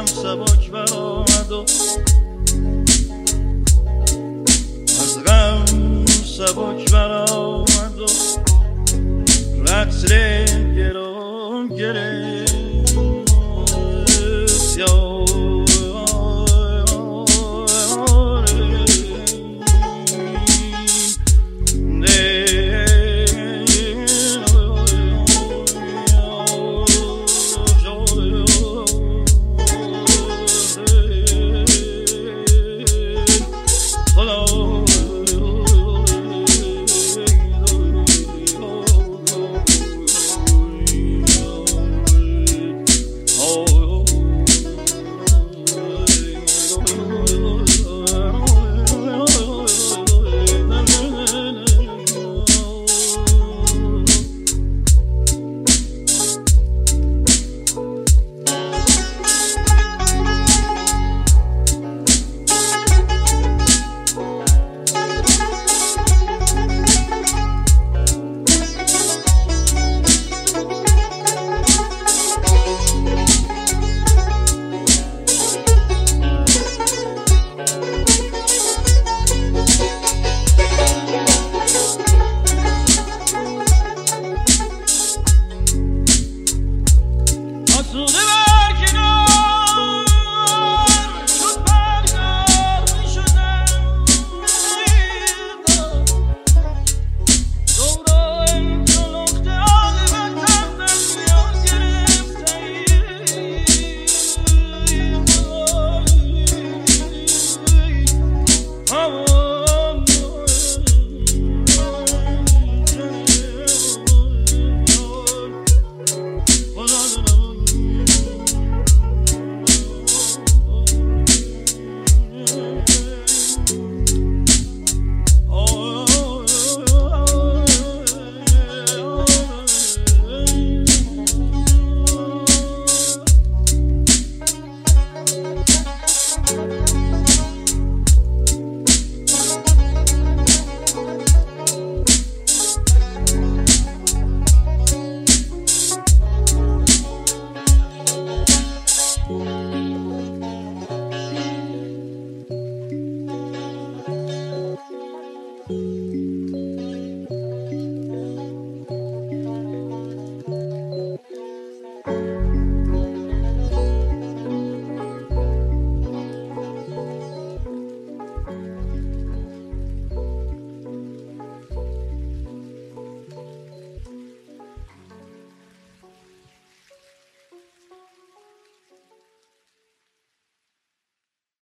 سبک برآمد و رقص گران گره Jesus.